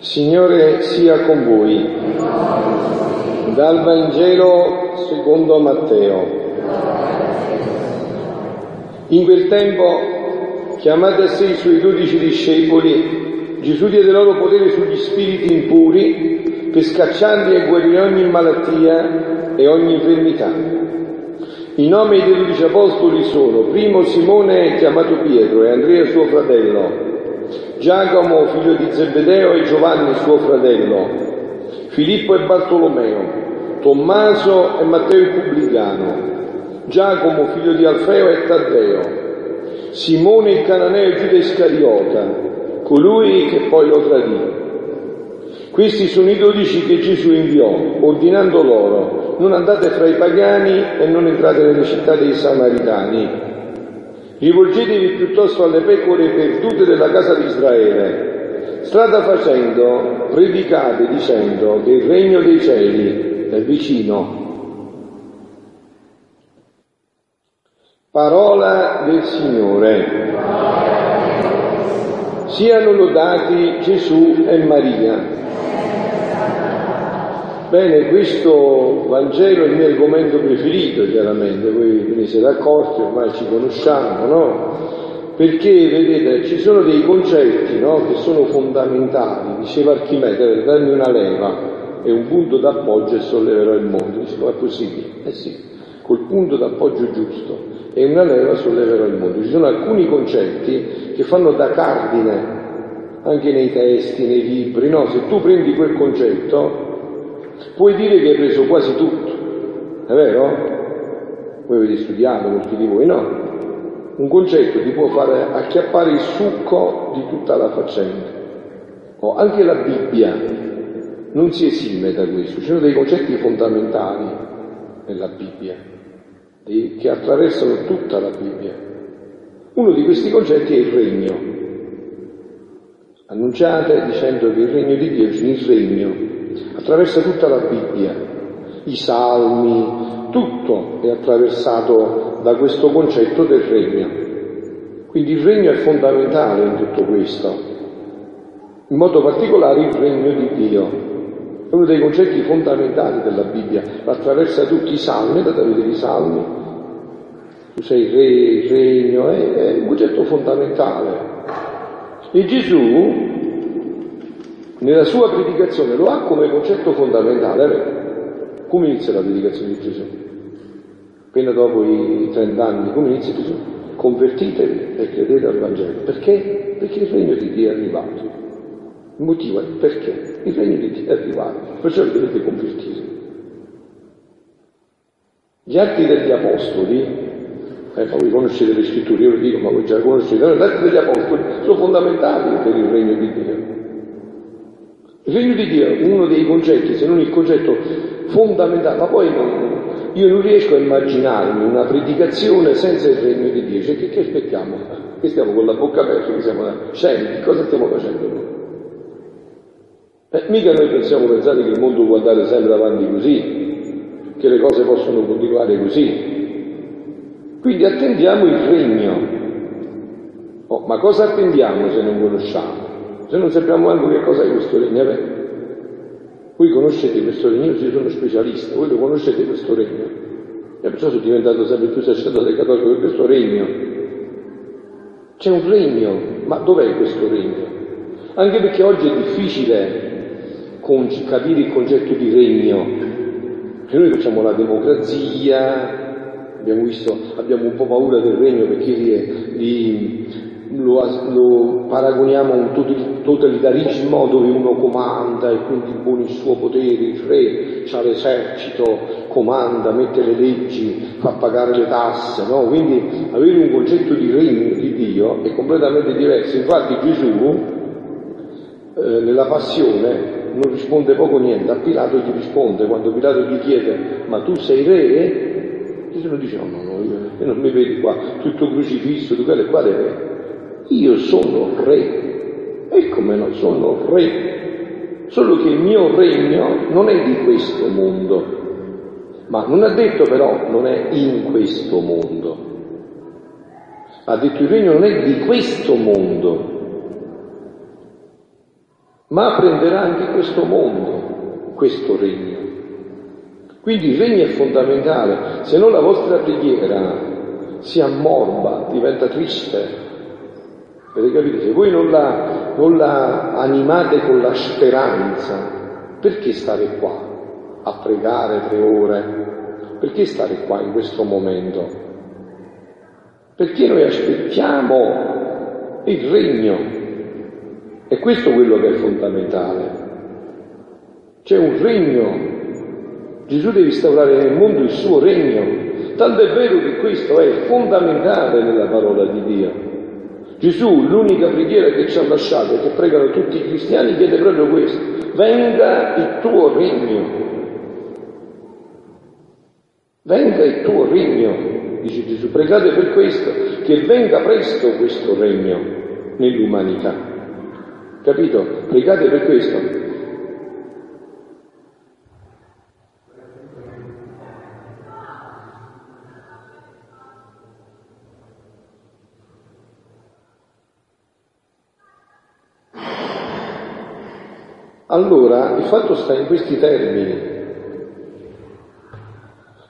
Signore sia con voi. Dal Vangelo secondo Matteo. In quel tempo, chiamati a sé i suoi dodici discepoli, Gesù diede loro potere sugli spiriti impuri per scacciarli e guarire ogni malattia e ogni infermità. I nomi dei dodici apostoli sono primo Simone chiamato Pietro e Andrea suo fratello, Giacomo figlio di Zebedeo e Giovanni suo fratello, Filippo e Bartolomeo, Tommaso e Matteo il pubblicano, Giacomo figlio di Alfeo e Taddeo, Simone il cananeo e Giuda Iscariota, colui che poi lo tradì. Questi sono i dodici che Gesù inviò, ordinando loro, non andate fra i pagani e non entrate nelle città dei Samaritani, Rivolgetevi piuttosto alle pecore perdute della casa di Israele. Strada facendo, predicate dicendo che il regno dei cieli è vicino. Parola del Signore. Siano lodati Gesù e Maria. Bene, questo Vangelo è il mio argomento preferito, chiaramente, voi ve ne siete accorti, ormai ci conosciamo, no? Perché, vedete, ci sono dei concetti no, che sono fondamentali. Diceva Archimede, darmi una leva e un punto d'appoggio e solleverò il mondo. Dice, ma è possibile? Eh sì, col punto d'appoggio giusto e una leva solleverò il mondo. Ci sono alcuni concetti che fanno da cardine anche nei testi, nei libri, no? Se tu prendi quel concetto Puoi dire che hai preso quasi tutto, è vero? Voi avete studiato, molti di voi no. Un concetto ti può fare acchiappare il succo di tutta la faccenda. O anche la Bibbia non si esime da questo, ci sono dei concetti fondamentali nella Bibbia, che attraversano tutta la Bibbia. Uno di questi concetti è il regno. Annunciate dicendo che il regno di Dio è il regno attraversa tutta la Bibbia, i salmi, tutto è attraversato da questo concetto del regno. Quindi il regno è fondamentale in tutto questo, in modo particolare il regno di Dio. È uno dei concetti fondamentali della Bibbia, attraversa tutti i salmi, da vedere i salmi, tu sei il re, il regno, è, è un concetto fondamentale. E Gesù nella sua predicazione lo ha come concetto fondamentale. Come inizia la predicazione di Gesù? Appena dopo i 30 anni, come inizia Gesù? Convertitevi e credete al Vangelo. Perché? Perché il regno di Dio è arrivato. Il motivo è perché il regno di Dio è arrivato, perciò vi dovete convertire. Gli atti degli apostoli, eh, ma voi conoscete le scritture, io vi dico, ma voi già conoscete, gli atti degli apostoli sono fondamentali per il regno di Dio. Il regno di Dio è uno dei concetti, se non il concetto fondamentale, ma poi non, io non riesco a immaginarmi una predicazione senza il regno di Dio. Cioè, che, che aspettiamo? Che stiamo con la bocca aperta, che siamo scemi, cosa stiamo facendo noi? Eh, mica noi pensiamo pensare che il mondo può andare sempre avanti così, che le cose possono continuare così. Quindi attendiamo il regno. Oh, ma cosa attendiamo se non conosciamo? Se non sappiamo anche che cosa è questo regno, beh, voi conoscete questo regno, io sono specialista, voi lo conoscete questo regno, e perciò sono diventato sempre più sacerdote cattolico per questo regno. C'è un regno, ma dov'è questo regno? Anche perché oggi è difficile capire il concetto di regno, perché noi facciamo la democrazia, abbiamo visto, abbiamo un po' paura del regno perché li, li lo, lo, paragoniamo a un totalitarismo dove uno comanda e quindi impone il suo potere, il re ha l'esercito, comanda, mette le leggi, fa pagare le tasse, no? Quindi avere un concetto di regno di Dio è completamente diverso. Infatti Gesù eh, nella passione non risponde poco niente, a Pilato gli risponde, quando Pilato gli chiede ma tu sei re? Gesù dice no, no, no, io, non mi vedi qua tutto crocifisso, tu quale, quale re? Io sono re, e come non sono re, solo che il mio regno non è di questo mondo, ma non ha detto però non è in questo mondo, ha detto il regno non è di questo mondo. ma prenderà anche questo mondo, questo regno. Quindi il regno è fondamentale, se no la vostra preghiera si ammorba, diventa triste. Avete capito? Se voi non la, non la animate con la speranza, perché stare qua a pregare tre ore? Perché stare qua in questo momento? Perché noi aspettiamo il regno. E questo è quello che è fondamentale. C'è un regno. Gesù deve instaurare nel mondo il suo regno. Tanto è vero che questo è fondamentale nella parola di Dio. Gesù, l'unica preghiera che ci ha lasciato e che pregano tutti i cristiani, chiede proprio questo. Venga il tuo regno. Venga il tuo regno, dice Gesù. Pregate per questo, che venga presto questo regno nell'umanità. Capito? Pregate per questo. Allora, il fatto sta in questi termini.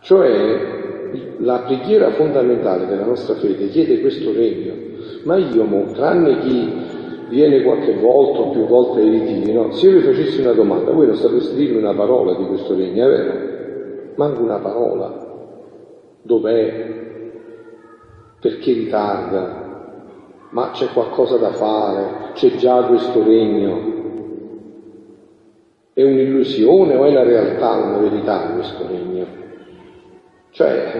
Cioè la preghiera fondamentale della nostra fede chiede questo regno, ma io, mo, tranne chi viene qualche volta o più volte ai ritiri, no? se io vi facessi una domanda, voi non sapreste dirmi una parola di questo regno, è vero? Manca una parola. Dov'è? Perché ritarda? Ma c'è qualcosa da fare? C'è già questo regno? È un'illusione o è la realtà, una verità questo regno? Cioè,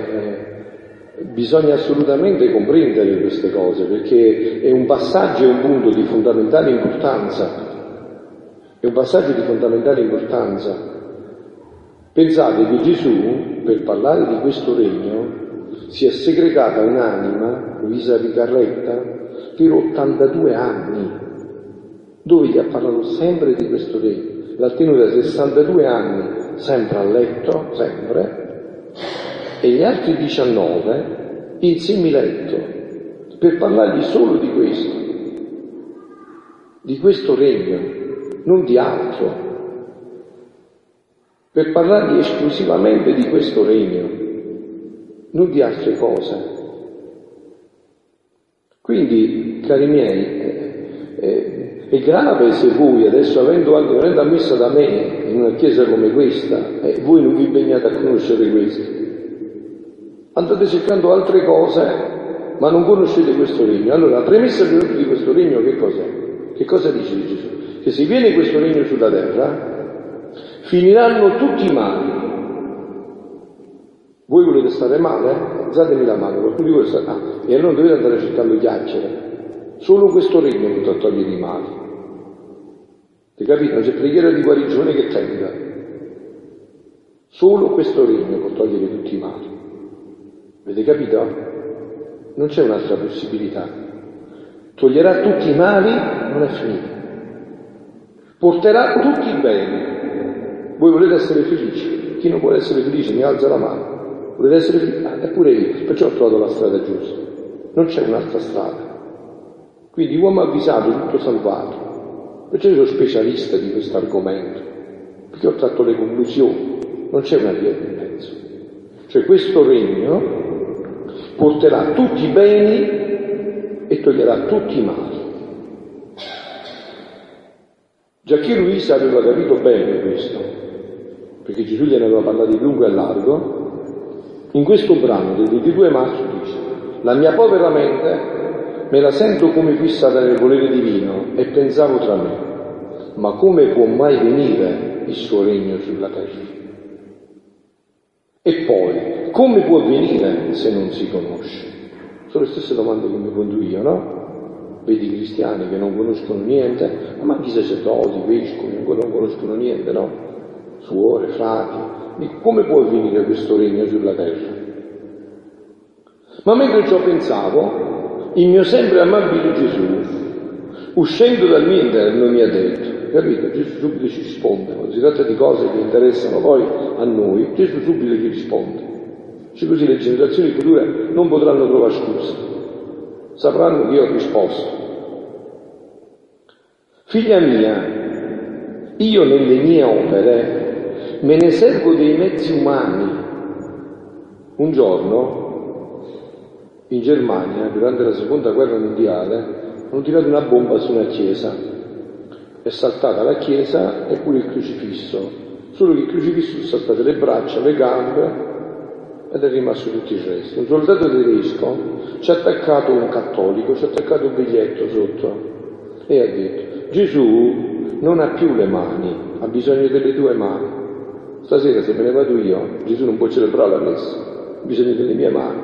eh, bisogna assolutamente comprendere queste cose perché è un passaggio e un punto di fondamentale importanza. È un passaggio di fondamentale importanza. Pensate che Gesù, per parlare di questo regno, si è segregata un'anima, Luisa Picarretta, per 82 anni, dove gli ha parlato sempre di questo regno. L'ha tenuta 62 anni, sempre a letto, sempre, e gli altri 19 in semiletto per parlargli solo di questo, di questo regno, non di altro, per parlargli esclusivamente di questo regno, non di altre cose. Quindi, cari miei, eh, eh, è grave se voi adesso, avendo anche avendo ammessa da me in una chiesa come questa, eh, voi non vi impegnate a conoscere questo andate cercando altre cose, ma non conoscete questo regno. Allora, la premessa di questo regno che cos'è? Che cosa dice Gesù? Che se viene questo regno sulla terra, finiranno tutti mali. Voi volete stare male? Alzatemi la mano, qualcuno di voi sta... Ah, e allora dovete andare cercando chiacchiere. Solo questo regno potrà togliere i mali. Ti capite? Non c'è preghiera di guarigione che tenga. Solo questo regno può togliere tutti i mali. Avete capito? Non c'è un'altra possibilità. Toglierà tutti i mali, non è finito. Porterà tutti i beni. Voi volete essere felici? Chi non vuole essere felice mi alza la mano. Volete essere felici? Ah, eppure io, perciò ho trovato la strada giusta. Non c'è un'altra strada. Quindi uomo avvisato, tutto salvato. Perciò sono specialista di questo argomento, perché ho tratto le conclusioni. Non c'è una via di mezzo. Cioè questo regno porterà tutti i beni e toglierà tutti i mali. Giacché Luisa aveva capito bene questo, perché Gesù gliene aveva parlato di lungo e largo, in questo brano del 22 marzo dice, la mia povera mente me la sento come fissata nel volere divino e pensavo tra me, ma come può mai venire il suo regno sulla terra? E poi, come può avvenire se non si conosce? Sono le stesse domande che mi pongo io, no? Vedi i cristiani che non conoscono niente, ma anche i sacerdoti, i vescovi non conoscono niente, no? Suore, frati. Come può avvenire questo regno sulla terra? Ma mentre ciò pensavo, il mio sempre amabile Gesù, uscendo dal mio interno, mi ha detto, capito? Gesù subito ci risponde, quando si tratta di cose che interessano poi a noi, Gesù subito ci risponde. Cioè così le generazioni future non potranno trovare scusa, sapranno che io ho risposto. Figlia mia, io nelle mie opere me ne servo dei mezzi umani. Un giorno in Germania, durante la seconda guerra mondiale, hanno tirato una bomba su una chiesa. È saltata la chiesa e pure il crocifisso. Solo che il crocifisso sono saltate le braccia, le gambe ed è rimasto tutto il resto. Un soldato tedesco ci ha attaccato un cattolico, ci ha attaccato un biglietto sotto e ha detto Gesù non ha più le mani, ha bisogno delle tue mani. Stasera se me ne vado io, Gesù non può celebrare la messa, ha bisogno delle mie mani,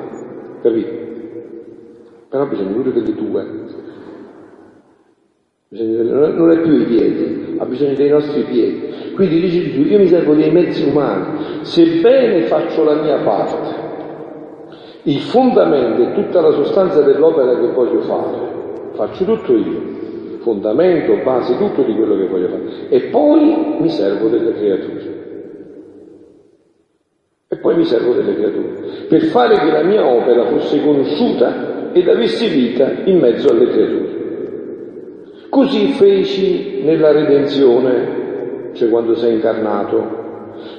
capito? Però ha bisogno pure delle tue non è più i piedi, ha bisogno dei nostri piedi. Quindi dice Gesù, io mi servo dei mezzi umani, sebbene faccio la mia parte, il fondamento e tutta la sostanza dell'opera che voglio fare, faccio tutto io, fondamento, base, tutto di quello che voglio fare. E poi mi servo delle creature. E poi mi servo delle creature, per fare che la mia opera fosse conosciuta ed avesse vita in mezzo alle creature. Così feci nella redenzione, cioè quando sei incarnato.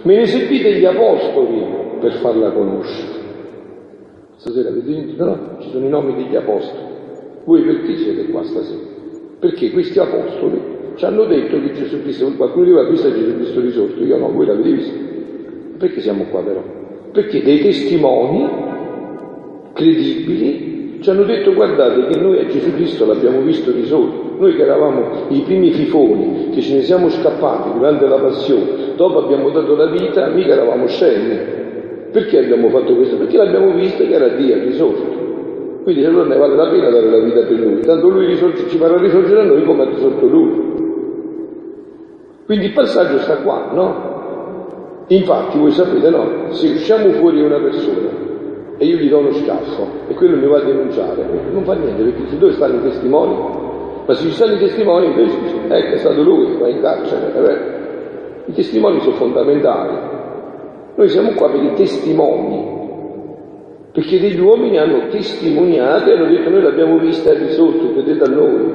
Me ne servite gli apostoli per farla conoscere. Stasera avete sentito? No? Ci sono i nomi degli apostoli. Voi perché siete qua stasera? Perché questi apostoli ci hanno detto che Gesù Cristo, qualcuno diceva visto Gesù Cristo risorto, io no, voi l'avete visto. Perché siamo qua però? Perché dei testimoni credibili ci hanno detto guardate che noi a Gesù Cristo l'abbiamo visto risorto. Noi che eravamo i primi fifoni, che ce ne siamo scappati durante la passione, dopo abbiamo dato la vita, mica eravamo scemi. Perché abbiamo fatto questo? Perché l'abbiamo visto che era Dio risorto. Quindi allora ne vale la pena dare la vita per lui, tanto lui risorge, ci farà risorgere a noi come ha risorto lui. Quindi il passaggio sta qua, no? Infatti voi sapete, no? Se usciamo fuori una persona e io gli do uno schiaffo e quello mi va a denunciare, non fa niente perché se dove stanno i testimoni? Ma se ci stanno i testimoni invece ecco è stato lui, va in carcere. Eh I testimoni sono fondamentali. Noi siamo qua per i testimoni, perché degli uomini hanno testimoniato e hanno detto noi l'abbiamo vista e risorto, credete a noi,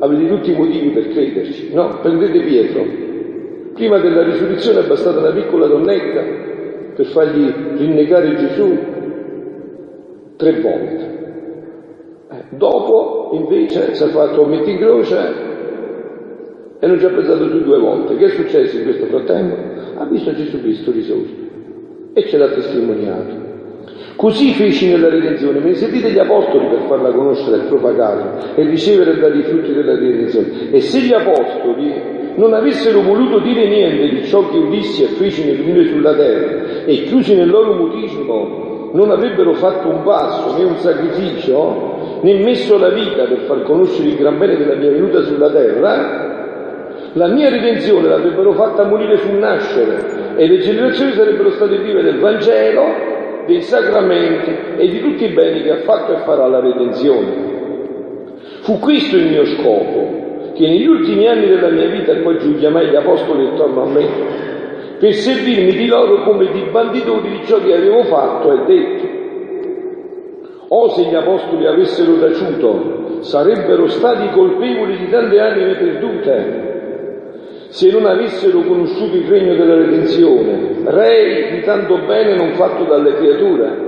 avete tutti i motivi per crederci. No, prendete Pietro. Prima della risurrezione è bastata una piccola donnetta per fargli rinnegare Gesù tre volte. Dopo invece si è fatto un metti croce e non ci ha pensato più due volte. Che è successo in questo frattempo? Ha visto Gesù Cristo risorto e ce l'ha testimoniato. Così feci nella redenzione, ne servite gli apostoli per farla conoscere e propagarla e ricevere e dare i frutti della redenzione. E se gli apostoli non avessero voluto dire niente di ciò che udissi e feci nel venire sulla terra e chiusi nel loro mutismo non avrebbero fatto un passo né un sacrificio, né messo la vita per far conoscere il gran bene della mia venuta sulla terra, la mia redenzione l'avrebbero fatta morire sul nascere e le generazioni sarebbero state vive del Vangelo, dei sacramenti e di tutti i beni che ha fatto e farà la redenzione. Fu questo il mio scopo, che negli ultimi anni della mia vita, poi giù chiamai gli apostoli attorno a me, per servirmi di loro come di banditori di ciò che avevo fatto e detto. O se gli apostoli avessero taciuto, sarebbero stati colpevoli di tante anime perdute, se non avessero conosciuto il regno della redenzione, rei di tanto bene non fatto dalle creature.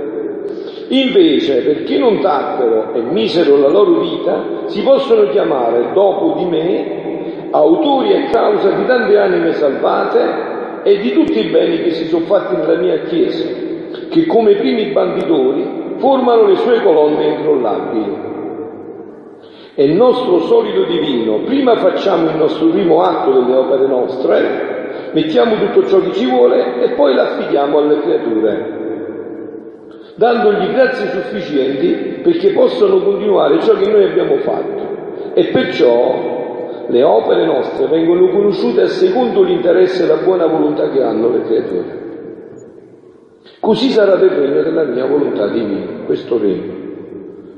Invece, perché non tacquero e misero la loro vita, si possono chiamare, dopo di me, autori e causa di tante anime salvate e di tutti i beni che si sono fatti nella mia Chiesa, che come primi banditori formano le sue colonne incrollabili. E il nostro solido divino, prima facciamo il nostro primo atto delle opere nostre, mettiamo tutto ciò che ci vuole e poi l'affidiamo alle creature, dandogli grazie sufficienti perché possano continuare ciò che noi abbiamo fatto. E perciò le opere nostre vengono conosciute secondo l'interesse e la buona volontà che hanno le creature. Così sarà del regno della mia volontà divina, questo regno.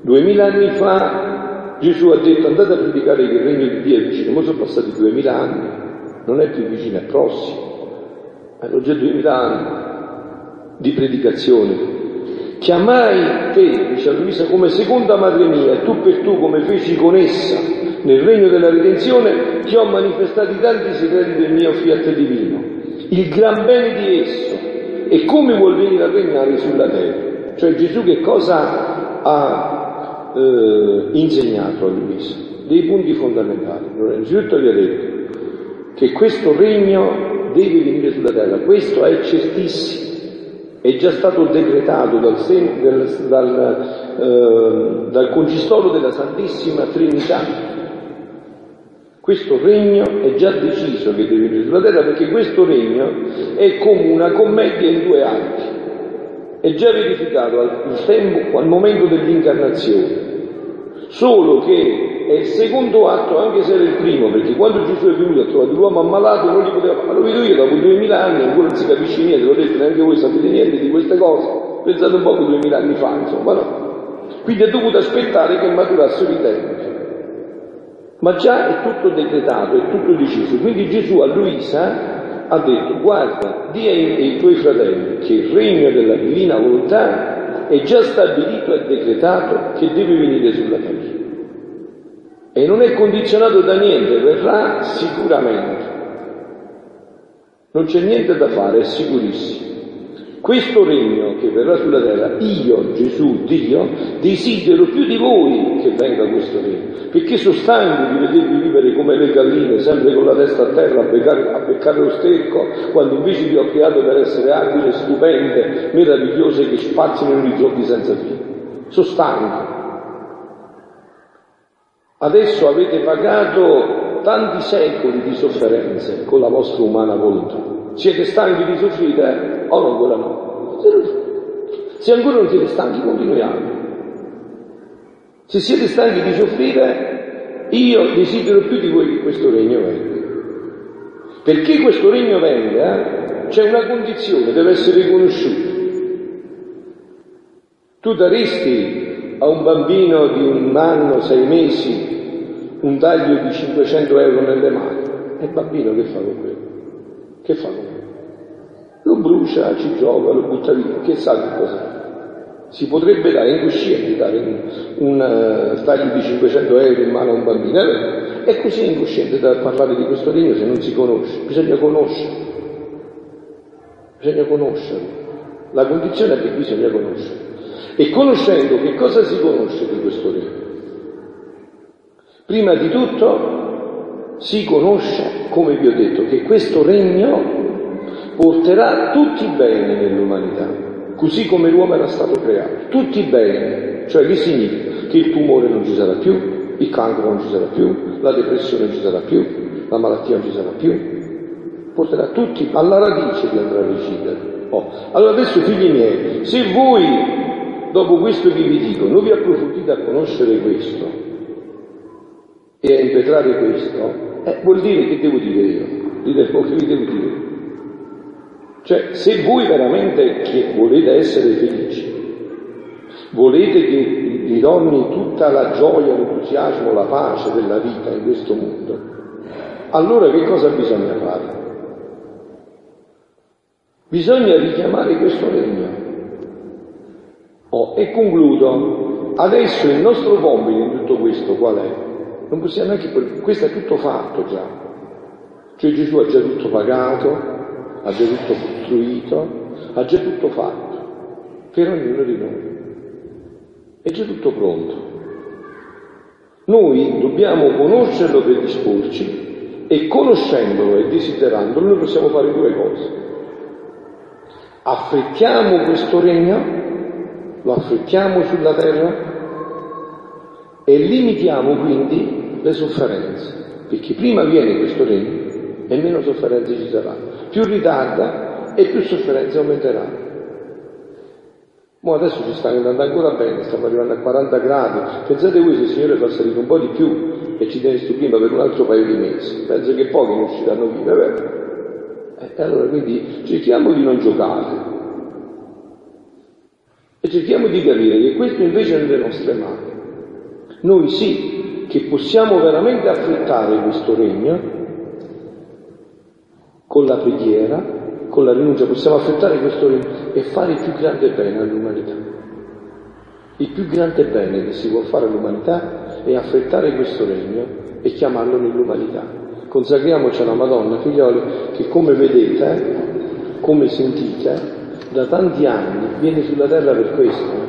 Duemila anni fa Gesù ha detto andate a predicare che il regno di Dio è vicino, ma sono passati duemila anni, non è più vicino, è prossimo. Hanno già duemila anni di predicazione. Chiamai te, dice a Luisa, come seconda madre mia, e tu per tu come feci con essa, nel regno della redenzione ti ho manifestati tanti segreti del mio fiat divino, il gran bene di esso e come vuol venire a regnare sulla terra. Cioè Gesù che cosa ha eh, insegnato a Luisa? Dei punti fondamentali. Allora, innanzitutto vi ha detto che questo regno deve venire sulla terra, questo è certissimo è già stato decretato dal, dal, dal, eh, dal Concistoro della Santissima Trinità. Questo regno è già deciso che deve venire sulla terra perché questo regno è come una commedia in due atti. È già verificato al, tempo, al momento dell'incarnazione. Solo che è il secondo atto, anche se era il primo, perché quando Gesù è venuto a trovare l'uomo ammalato non gli poteva fare. Lo vedo io dopo duemila anni, ancora non si capisce niente, l'ho detto, neanche voi sapete niente di queste cose. Pensate un po' duemila anni fa, insomma, no. Quindi ha dovuto aspettare che maturassero i tempi. Ma già è tutto decretato, è tutto deciso. Quindi Gesù a Luisa ha detto, guarda, di ai tuoi fratelli che il regno della divina volontà è già stabilito e decretato che deve venire sulla terra e non è condizionato da niente, verrà sicuramente. Non c'è niente da fare, è sicurissimo. Questo regno che verrà sulla terra, io, Gesù, Dio, desidero più di voi che venga questo regno, perché sono stanco di vedervi vivere come le galline, sempre con la testa a terra a beccare, a beccare lo sterco, quando invece vi ho creato per essere agili, stupende, meravigliose che spaziano in orizzonti senza fine. Sono stanco. Adesso avete pagato tanti secoli di sofferenze con la vostra umana volontà. Siete stanchi di soffrire? O no, quella no. Se ancora non siete stanchi, continuiamo. Se siete stanchi di soffrire, io desidero più di voi che questo regno venga. Perché questo regno venga, c'è una condizione, deve essere conosciuto. Tu daresti a un bambino di un anno, sei mesi, un taglio di 500 euro nelle mani. E il bambino che fa con quello? Che fa quello? Lo brucia, ci gioca, lo butta via, che sa che cosa si potrebbe dare incosciente dare un, un uh, taglio di 500 euro in mano a un bambino. È, è così incosciente da parlare di questo regno se non si conosce. Bisogna conoscerlo bisogna conoscerlo la condizione è che bisogna conoscerlo e conoscendo che cosa si conosce di questo regno? Prima di tutto si conosce, come vi ho detto, che questo regno porterà tutti i beni nell'umanità, così come l'uomo era stato creato, tutti i beni, cioè che significa? Che il tumore non ci sarà più, il cancro non ci sarà più, la depressione non ci sarà più, la malattia non ci sarà più, porterà tutti alla radice di andare a recidere. Oh. Allora adesso figli miei, se voi dopo questo che vi dico, non vi approfondite a conoscere questo e a impetrare questo, eh, vuol dire che devo dire io? Che devo dire. Cioè, se voi veramente volete essere felici, volete che vi doni tutta la gioia, l'entusiasmo, la pace della vita in questo mondo, allora che cosa bisogna fare? Bisogna richiamare questo regno. Oh, e concludo, adesso il nostro compito in tutto questo qual è? Non possiamo neanche, questo è tutto fatto già. Cioè Gesù ha già tutto pagato, ha già tutto costruito, ha già tutto fatto, per ognuno di noi. È già tutto pronto. Noi dobbiamo conoscerlo per disporci e conoscendolo e desiderandolo noi possiamo fare due cose. Affrettiamo questo regno lo affrettiamo sulla terra e limitiamo quindi le sofferenze, perché prima viene questo regno e meno sofferenze ci saranno, più ritarda e più sofferenze aumenteranno. Ma adesso ci sta andando ancora bene, stiamo arrivando a 40 gradi. Pensate voi se il Signore fa salire un po' di più e ci sto clima per un altro paio di mesi. Penso che pochi non usciranno vivi, vero? E allora quindi cerchiamo di non giocare, e cerchiamo di capire che questo invece è nelle nostre mani. Noi sì, che possiamo veramente affrettare questo regno con la preghiera, con la rinuncia, possiamo affrettare questo regno e fare il più grande bene all'umanità. Il più grande bene che si può fare all'umanità è affrettare questo regno e chiamarlo nell'umanità. Consacriamoci alla Madonna, figlioli, che come vedete, come sentite, da tanti anni viene sulla terra per questo.